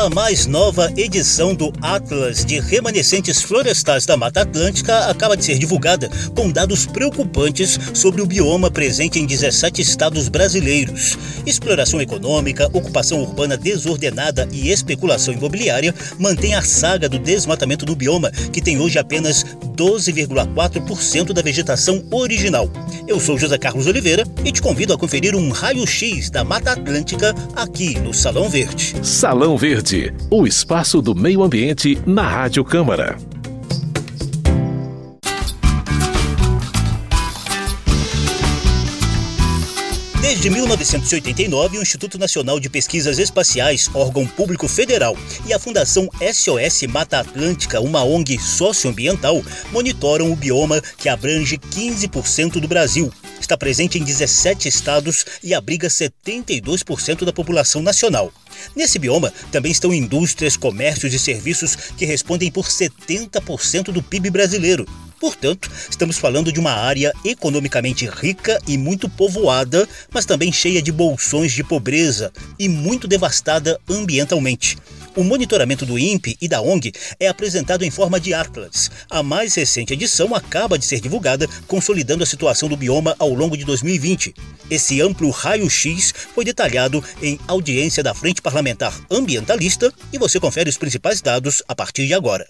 A mais nova edição do Atlas de Remanescentes Florestais da Mata Atlântica acaba de ser divulgada com dados preocupantes sobre o bioma presente em 17 estados brasileiros. Exploração econômica, ocupação urbana desordenada e especulação imobiliária mantêm a saga do desmatamento do bioma, que tem hoje apenas 12,4% da vegetação original. Eu sou José Carlos Oliveira e te convido a conferir um raio-x da Mata Atlântica aqui no Salão Verde. Salão Verde, o espaço do meio ambiente na Rádio Câmara. Desde 1989, o Instituto Nacional de Pesquisas Espaciais, órgão público federal, e a Fundação SOS Mata Atlântica, uma ONG socioambiental, monitoram o bioma que abrange 15% do Brasil. Está presente em 17 estados e abriga 72% da população nacional. Nesse bioma também estão indústrias, comércios e serviços que respondem por 70% do PIB brasileiro. Portanto, estamos falando de uma área economicamente rica e muito povoada, mas também cheia de bolsões de pobreza e muito devastada ambientalmente. O monitoramento do INPE e da ONG é apresentado em forma de atlas. A mais recente edição acaba de ser divulgada, consolidando a situação do bioma ao longo de 2020. Esse amplo raio-x foi detalhado em audiência da Frente Parlamentar Ambientalista e você confere os principais dados a partir de agora.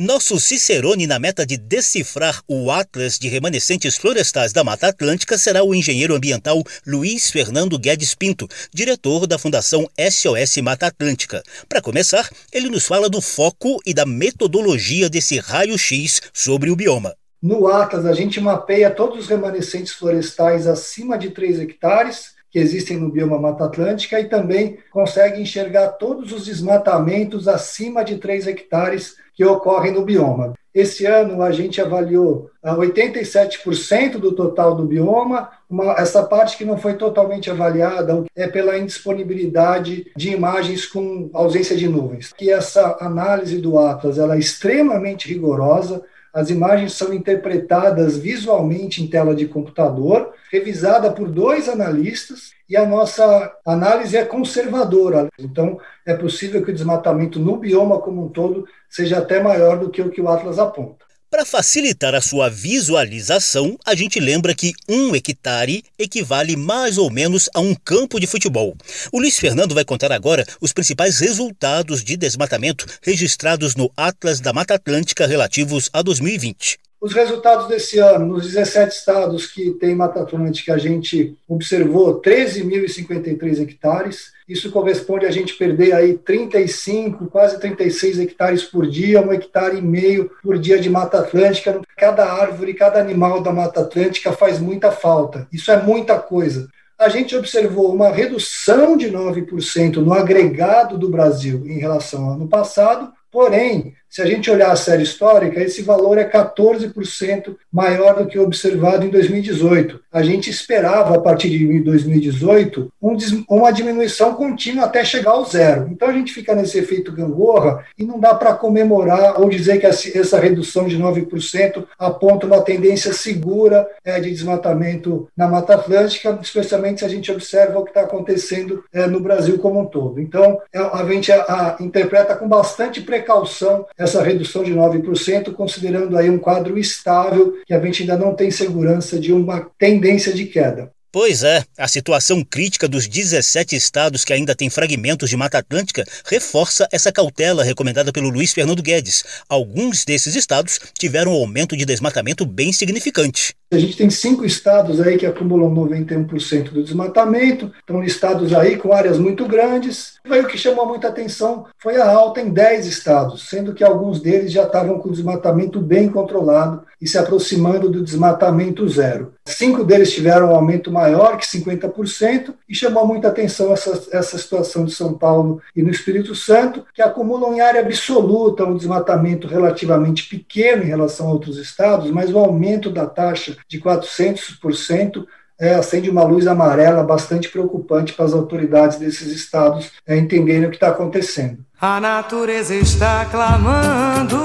Nosso Cicerone na meta de decifrar o Atlas de remanescentes florestais da Mata Atlântica será o engenheiro ambiental Luiz Fernando Guedes Pinto, diretor da Fundação SOS Mata Atlântica. Para começar, ele nos fala do foco e da metodologia desse raio-x sobre o bioma. No Atlas, a gente mapeia todos os remanescentes florestais acima de 3 hectares que existem no bioma Mata Atlântica e também consegue enxergar todos os desmatamentos acima de 3 hectares que ocorrem no bioma. Esse ano a gente avaliou 87% ah, do total do bioma. Uma, essa parte que não foi totalmente avaliada é pela indisponibilidade de imagens com ausência de nuvens. Que essa análise do Atlas ela é extremamente rigorosa. As imagens são interpretadas visualmente em tela de computador, revisada por dois analistas, e a nossa análise é conservadora. Então, é possível que o desmatamento no bioma como um todo seja até maior do que o que o Atlas aponta. Para facilitar a sua visualização, a gente lembra que um hectare equivale mais ou menos a um campo de futebol. O Luiz Fernando vai contar agora os principais resultados de desmatamento registrados no Atlas da Mata Atlântica relativos a 2020. Os resultados desse ano, nos 17 estados que tem Mata Atlântica, a gente observou 13.053 hectares. Isso corresponde a gente perder aí 35, quase 36 hectares por dia, um hectare e meio por dia de Mata Atlântica. Cada árvore, cada animal da Mata Atlântica faz muita falta. Isso é muita coisa a gente observou uma redução de 9% no agregado do Brasil em relação ao ano passado, porém, se a gente olhar a série histórica, esse valor é 14% maior do que observado em 2018. A gente esperava, a partir de 2018, um, uma diminuição contínua até chegar ao zero. Então a gente fica nesse efeito gangorra e não dá para comemorar ou dizer que essa redução de 9% aponta uma tendência segura é, de desmatamento na Mata Atlântica, especialmente se a gente observa o que está acontecendo é, no Brasil como um todo. Então é, a gente a, interpreta com bastante precaução essa redução de 9%, considerando aí um quadro estável, que a gente ainda não tem segurança de uma tendência de queda. Pois é, a situação crítica dos 17 estados que ainda têm fragmentos de Mata Atlântica reforça essa cautela recomendada pelo Luiz Fernando Guedes. Alguns desses estados tiveram um aumento de desmatamento bem significante. A gente tem cinco estados aí que acumulam 91% do desmatamento, estão listados aí com áreas muito grandes. Aí o que chamou muita atenção foi a alta em 10 estados, sendo que alguns deles já estavam com o desmatamento bem controlado e se aproximando do desmatamento zero. Cinco deles tiveram um aumento maior que 50% e chamou muita atenção essa, essa situação de São Paulo e no Espírito Santo, que acumulam em área absoluta um desmatamento relativamente pequeno em relação a outros estados, mas o aumento da taxa de 400%, é, acende uma luz amarela bastante preocupante para as autoridades desses estados é, entenderem o que está acontecendo. A natureza está clamando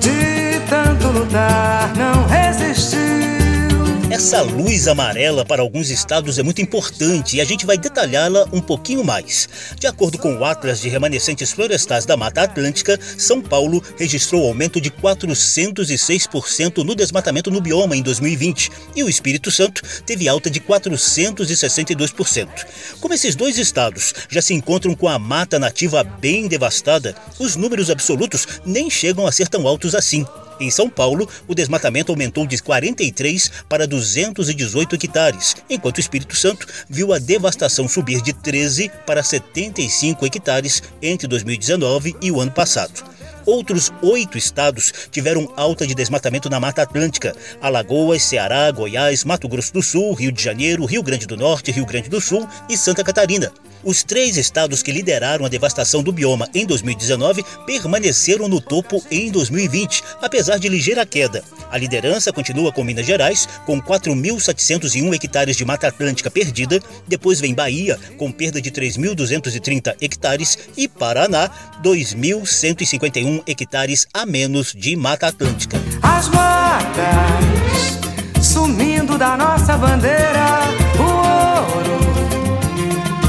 de tanto lutar, Essa luz amarela para alguns estados é muito importante e a gente vai detalhá-la um pouquinho mais. De acordo com o Atlas de Remanescentes Florestais da Mata Atlântica, São Paulo registrou aumento de 406% no desmatamento no bioma em 2020 e o Espírito Santo teve alta de 462%. Como esses dois estados já se encontram com a mata nativa bem devastada, os números absolutos nem chegam a ser tão altos assim. Em São Paulo, o desmatamento aumentou de 43 para 218 hectares, enquanto o Espírito Santo viu a devastação subir de 13 para 75 hectares entre 2019 e o ano passado. Outros oito estados tiveram alta de desmatamento na Mata Atlântica: Alagoas, Ceará, Goiás, Mato Grosso do Sul, Rio de Janeiro, Rio Grande do Norte, Rio Grande do Sul e Santa Catarina. Os três estados que lideraram a devastação do bioma em 2019 permaneceram no topo em 2020, apesar de ligeira queda. A liderança continua com Minas Gerais, com 4.701 hectares de Mata Atlântica perdida, depois vem Bahia, com perda de 3.230 hectares, e Paraná, 2.151 hectares a menos de Mata Atlântica. As matas sumindo da nossa bandeira,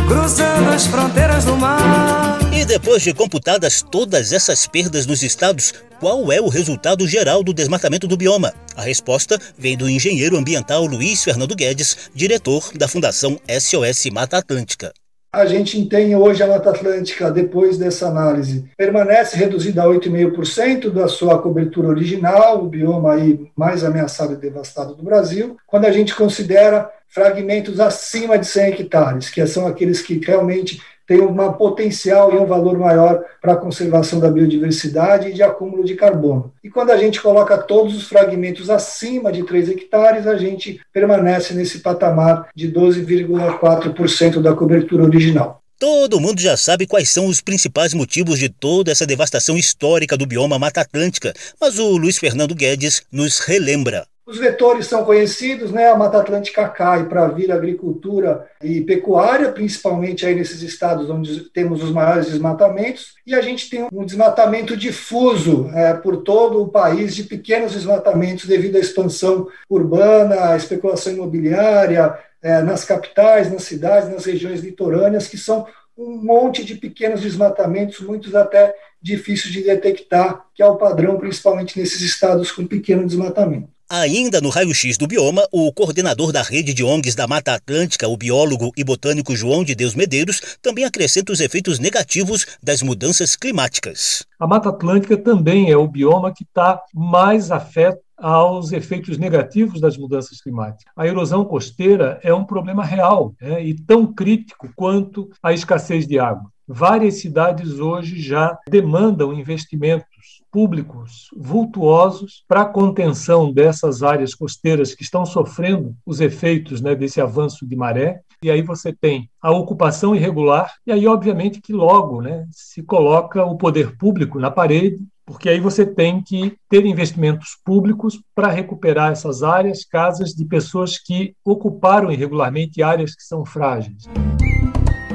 cruzando as fronteiras do mar. E depois de computadas todas essas perdas nos estados, qual é o resultado geral do desmatamento do bioma? A resposta vem do engenheiro ambiental Luiz Fernando Guedes, diretor da Fundação SOS Mata Atlântica. A gente tem hoje a Mata Atlântica, depois dessa análise, permanece reduzida a 8,5% da sua cobertura original, o bioma aí mais ameaçado e devastado do Brasil. Quando a gente considera fragmentos acima de 100 hectares, que são aqueles que realmente têm um potencial e um valor maior para a conservação da biodiversidade e de acúmulo de carbono. E quando a gente coloca todos os fragmentos acima de 3 hectares, a gente permanece nesse patamar de 12,4% da cobertura original. Todo mundo já sabe quais são os principais motivos de toda essa devastação histórica do bioma Mata Atlântica, mas o Luiz Fernando Guedes nos relembra. Os vetores são conhecidos, né? A Mata Atlântica cai para vir agricultura e pecuária, principalmente aí nesses estados onde temos os maiores desmatamentos, e a gente tem um desmatamento difuso é, por todo o país, de pequenos desmatamentos devido à expansão urbana, à especulação imobiliária, é, nas capitais, nas cidades, nas regiões litorâneas, que são um monte de pequenos desmatamentos, muitos até difíceis de detectar, que é o padrão, principalmente nesses estados com pequeno desmatamento. Ainda no raio-x do bioma, o coordenador da rede de ONGs da Mata Atlântica, o biólogo e botânico João de Deus Medeiros, também acrescenta os efeitos negativos das mudanças climáticas. A Mata Atlântica também é o bioma que está mais afeto aos efeitos negativos das mudanças climáticas. A erosão costeira é um problema real né, e tão crítico quanto a escassez de água. Várias cidades hoje já demandam investimentos públicos vultuosos para a contenção dessas áreas costeiras que estão sofrendo os efeitos né, desse avanço de maré. E aí você tem a ocupação irregular, e aí, obviamente, que logo né, se coloca o poder público na parede, porque aí você tem que ter investimentos públicos para recuperar essas áreas, casas de pessoas que ocuparam irregularmente áreas que são frágeis.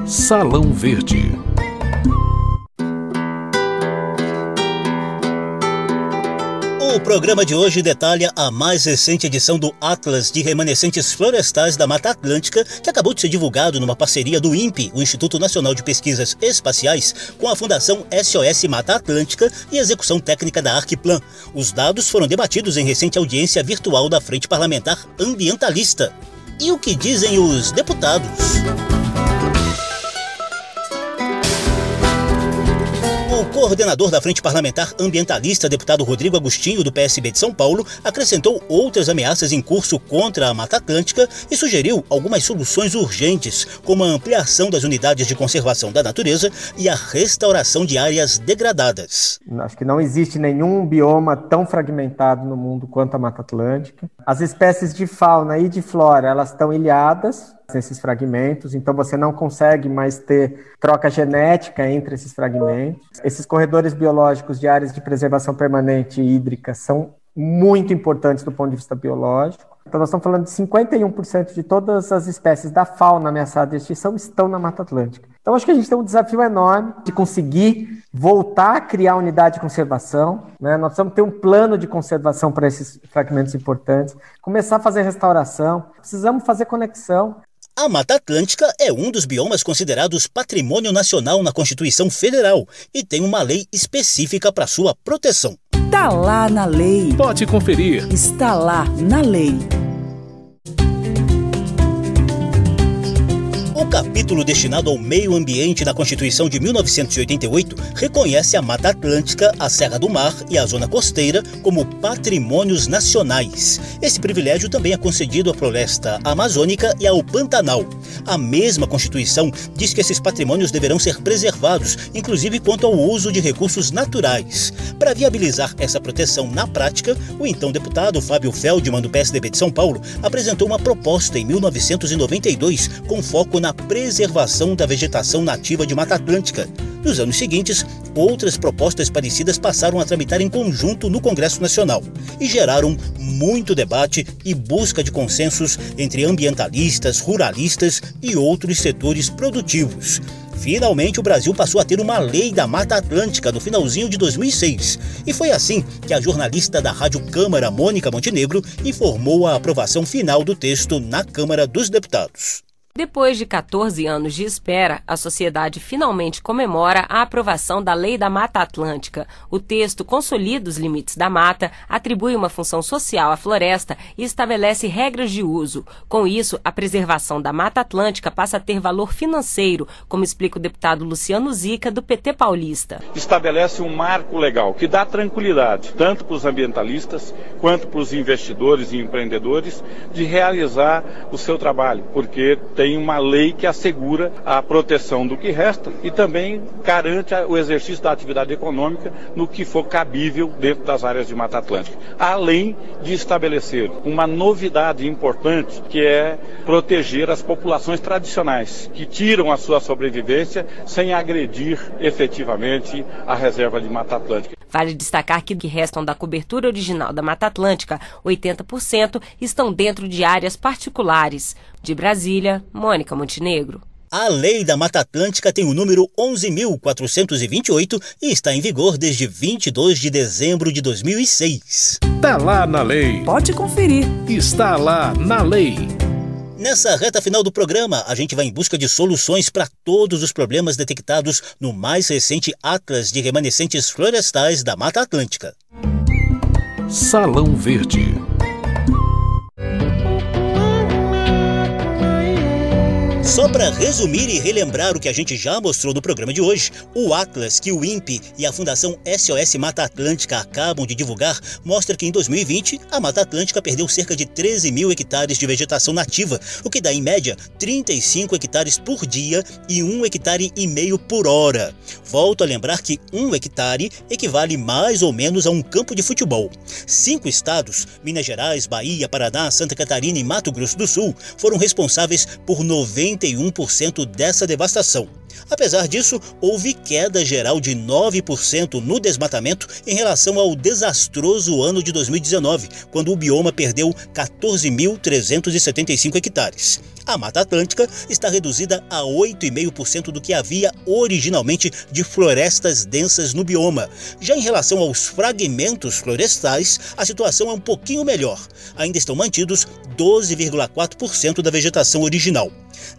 Salão Verde. O programa de hoje detalha a mais recente edição do Atlas de Remanescentes Florestais da Mata Atlântica, que acabou de ser divulgado numa parceria do INPE, o Instituto Nacional de Pesquisas Espaciais, com a Fundação SOS Mata Atlântica e execução técnica da Arquiplan. Os dados foram debatidos em recente audiência virtual da Frente Parlamentar Ambientalista. E o que dizem os deputados? Coordenador da Frente Parlamentar Ambientalista, deputado Rodrigo Agostinho, do PSB de São Paulo, acrescentou outras ameaças em curso contra a Mata Atlântica e sugeriu algumas soluções urgentes, como a ampliação das unidades de conservação da natureza e a restauração de áreas degradadas. Acho que não existe nenhum bioma tão fragmentado no mundo quanto a Mata Atlântica. As espécies de fauna e de flora, elas estão ilhadas, nesses fragmentos, então você não consegue mais ter troca genética entre esses fragmentos. Esses corredores biológicos de áreas de preservação permanente hídrica são muito importantes do ponto de vista biológico. Então, nós estamos falando de 51% de todas as espécies da fauna ameaçada de extinção estão na Mata Atlântica. Então, acho que a gente tem um desafio enorme de conseguir voltar a criar unidade de conservação, né? nós precisamos ter um plano de conservação para esses fragmentos importantes, começar a fazer restauração, precisamos fazer conexão. A Mata Atlântica é um dos biomas considerados patrimônio nacional na Constituição Federal e tem uma lei específica para sua proteção. Está lá na lei. Pode conferir. Está lá na lei. Capítulo destinado ao meio ambiente da Constituição de 1988 reconhece a Mata Atlântica, a Serra do Mar e a Zona Costeira como patrimônios nacionais. Esse privilégio também é concedido à floresta amazônica e ao Pantanal. A mesma Constituição diz que esses patrimônios deverão ser preservados, inclusive quanto ao uso de recursos naturais. Para viabilizar essa proteção na prática, o então deputado Fábio Feldman, do PSDB de São Paulo, apresentou uma proposta em 1992 com foco na preservação da vegetação nativa de Mata Atlântica. Nos anos seguintes, outras propostas parecidas passaram a tramitar em conjunto no Congresso Nacional e geraram muito debate e busca de consensos entre ambientalistas, ruralistas e outros setores produtivos. Finalmente, o Brasil passou a ter uma lei da Mata Atlântica no finalzinho de 2006. E foi assim que a jornalista da Rádio Câmara, Mônica Montenegro, informou a aprovação final do texto na Câmara dos Deputados. Depois de 14 anos de espera, a sociedade finalmente comemora a aprovação da Lei da Mata Atlântica. O texto consolida os limites da mata, atribui uma função social à floresta e estabelece regras de uso. Com isso, a preservação da Mata Atlântica passa a ter valor financeiro, como explica o deputado Luciano Zica, do PT paulista. Estabelece um marco legal que dá tranquilidade, tanto para os ambientalistas quanto para os investidores e empreendedores, de realizar o seu trabalho, porque tem tem uma lei que assegura a proteção do que resta e também garante o exercício da atividade econômica no que for cabível dentro das áreas de Mata Atlântica. Além de estabelecer uma novidade importante que é proteger as populações tradicionais que tiram a sua sobrevivência sem agredir efetivamente a reserva de Mata Atlântica. Vale destacar que que restam da cobertura original da Mata Atlântica, 80% estão dentro de áreas particulares. De Brasília, Mônica Montenegro. A Lei da Mata Atlântica tem o número 11.428 e está em vigor desde 22 de dezembro de 2006. Está lá na lei. Pode conferir. Está lá na lei. Nessa reta final do programa, a gente vai em busca de soluções para todos os problemas detectados no mais recente Atlas de Remanescentes Florestais da Mata Atlântica. Salão Verde. Só para resumir e relembrar o que a gente já mostrou no programa de hoje, o Atlas que o INPE e a Fundação SOS Mata Atlântica acabam de divulgar mostra que em 2020 a Mata Atlântica perdeu cerca de 13 mil hectares de vegetação nativa, o que dá em média 35 hectares por dia e 1 hectare e meio por hora. Volto a lembrar que 1 hectare equivale mais ou menos a um campo de futebol. Cinco estados, Minas Gerais, Bahia, Paraná, Santa Catarina e Mato Grosso do Sul, foram responsáveis por 90 91% dessa devastação. Apesar disso, houve queda geral de 9% no desmatamento em relação ao desastroso ano de 2019, quando o bioma perdeu 14.375 hectares. A Mata Atlântica está reduzida a 8,5% do que havia originalmente de florestas densas no bioma. Já em relação aos fragmentos florestais, a situação é um pouquinho melhor. Ainda estão mantidos 12,4% da vegetação original.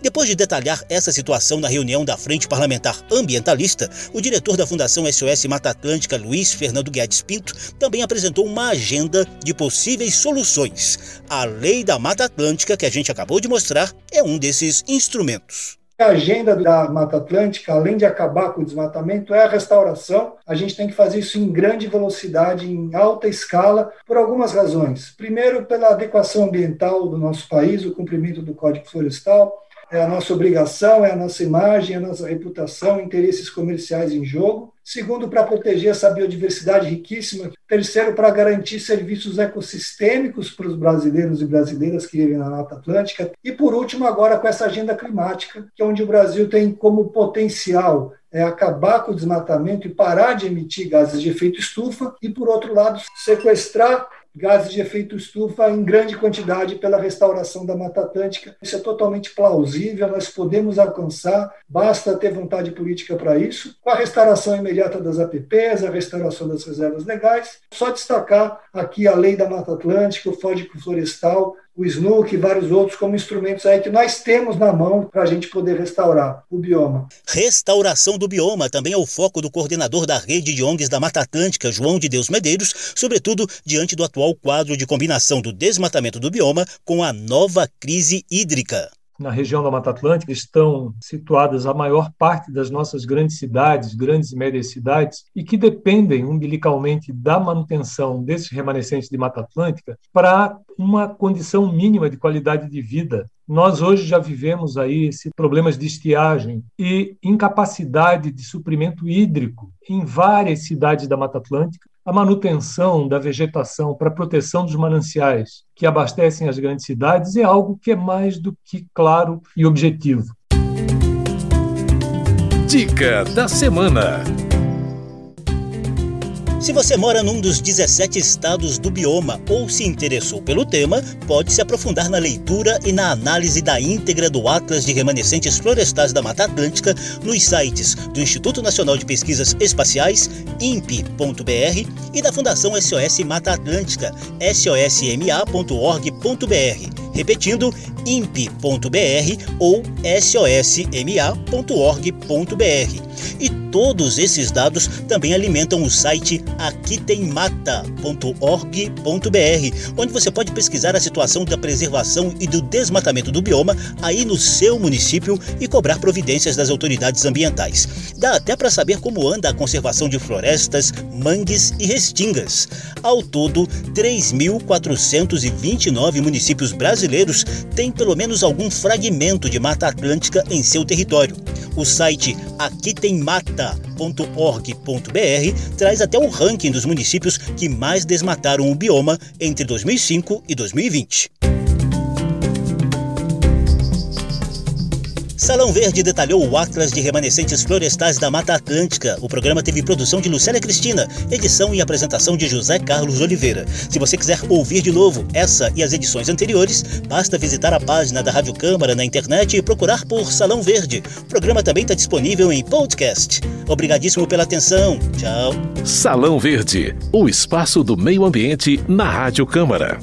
Depois de detalhar essa situação na reunião da Frente Parlamentar Ambientalista, o diretor da Fundação SOS Mata Atlântica, Luiz Fernando Guedes Pinto, também apresentou uma agenda de possíveis soluções. A Lei da Mata Atlântica, que a gente acabou de mostrar, é um desses instrumentos. A agenda da Mata Atlântica, além de acabar com o desmatamento, é a restauração. A gente tem que fazer isso em grande velocidade, em alta escala, por algumas razões. Primeiro, pela adequação ambiental do nosso país, o cumprimento do Código Florestal é a nossa obrigação, é a nossa imagem, é a nossa reputação, interesses comerciais em jogo. Segundo, para proteger essa biodiversidade riquíssima. Terceiro, para garantir serviços ecossistêmicos para os brasileiros e brasileiras que vivem na Mata Atlântica. E por último, agora com essa agenda climática, que é onde o Brasil tem como potencial é acabar com o desmatamento e parar de emitir gases de efeito estufa, e por outro lado, sequestrar gases de efeito estufa em grande quantidade pela restauração da Mata Atlântica. Isso é totalmente plausível, nós podemos alcançar, basta ter vontade política para isso, com a restauração imediata das APPs, a restauração das reservas legais. Só destacar aqui a lei da Mata Atlântica, o Código Florestal, o SNUC e vários outros como instrumentos aí que nós temos na mão para a gente poder restaurar o bioma. Restauração do bioma também é o foco do coordenador da rede de ONGs da Mata Atlântica, João de Deus Medeiros, sobretudo diante do atual quadro de combinação do desmatamento do bioma com a nova crise hídrica na região da Mata Atlântica estão situadas a maior parte das nossas grandes cidades, grandes e médias cidades, e que dependem umbilicalmente da manutenção desses remanescentes de Mata Atlântica para uma condição mínima de qualidade de vida. Nós hoje já vivemos aí problemas de estiagem e incapacidade de suprimento hídrico em várias cidades da Mata Atlântica, a manutenção da vegetação para proteção dos mananciais que abastecem as grandes cidades é algo que é mais do que claro e objetivo. Dica da semana. Se você mora num dos 17 estados do bioma ou se interessou pelo tema, pode se aprofundar na leitura e na análise da íntegra do Atlas de Remanescentes Florestais da Mata Atlântica nos sites do Instituto Nacional de Pesquisas Espaciais, INPE.br, e da Fundação SOS Mata Atlântica, sosma.org.br. Repetindo, imp.br ou sosma.org.br. E todos esses dados também alimentam o site aquitemata.org.br, onde você pode pesquisar a situação da preservação e do desmatamento do bioma aí no seu município e cobrar providências das autoridades ambientais. Dá até para saber como anda a conservação de florestas, mangues e restingas. Ao todo, 3.429 municípios brasileiros têm pelo menos algum fragmento de Mata Atlântica em seu território. O site Aqui Tem Mata traz até o ranking dos municípios que mais desmataram o bioma entre 2005 e 2020. Salão Verde detalhou o Atlas de Remanescentes Florestais da Mata Atlântica. O programa teve produção de Lucélia Cristina, edição e apresentação de José Carlos Oliveira. Se você quiser ouvir de novo essa e as edições anteriores, basta visitar a página da Rádio Câmara na internet e procurar por Salão Verde. O programa também está disponível em podcast. Obrigadíssimo pela atenção. Tchau. Salão Verde, o espaço do meio ambiente na Rádio Câmara.